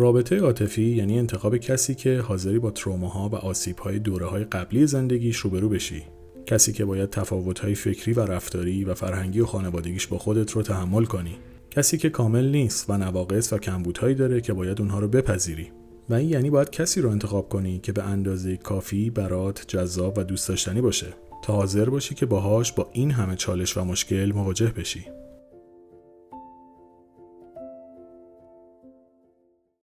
رابطه عاطفی یعنی انتخاب کسی که حاضری با تروماها و آسیبهای دوره های قبلی زندگیش روبرو بشی. کسی که باید تفاوت‌های فکری و رفتاری و فرهنگی و خانوادگیش با خودت رو تحمل کنی. کسی که کامل نیست و نواقص و کمبودهایی داره که باید اونها رو بپذیری. و این یعنی باید کسی رو انتخاب کنی که به اندازه کافی برات جذاب و دوست داشتنی باشه. تا حاضر باشی که باهاش با این همه چالش و مشکل مواجه بشی.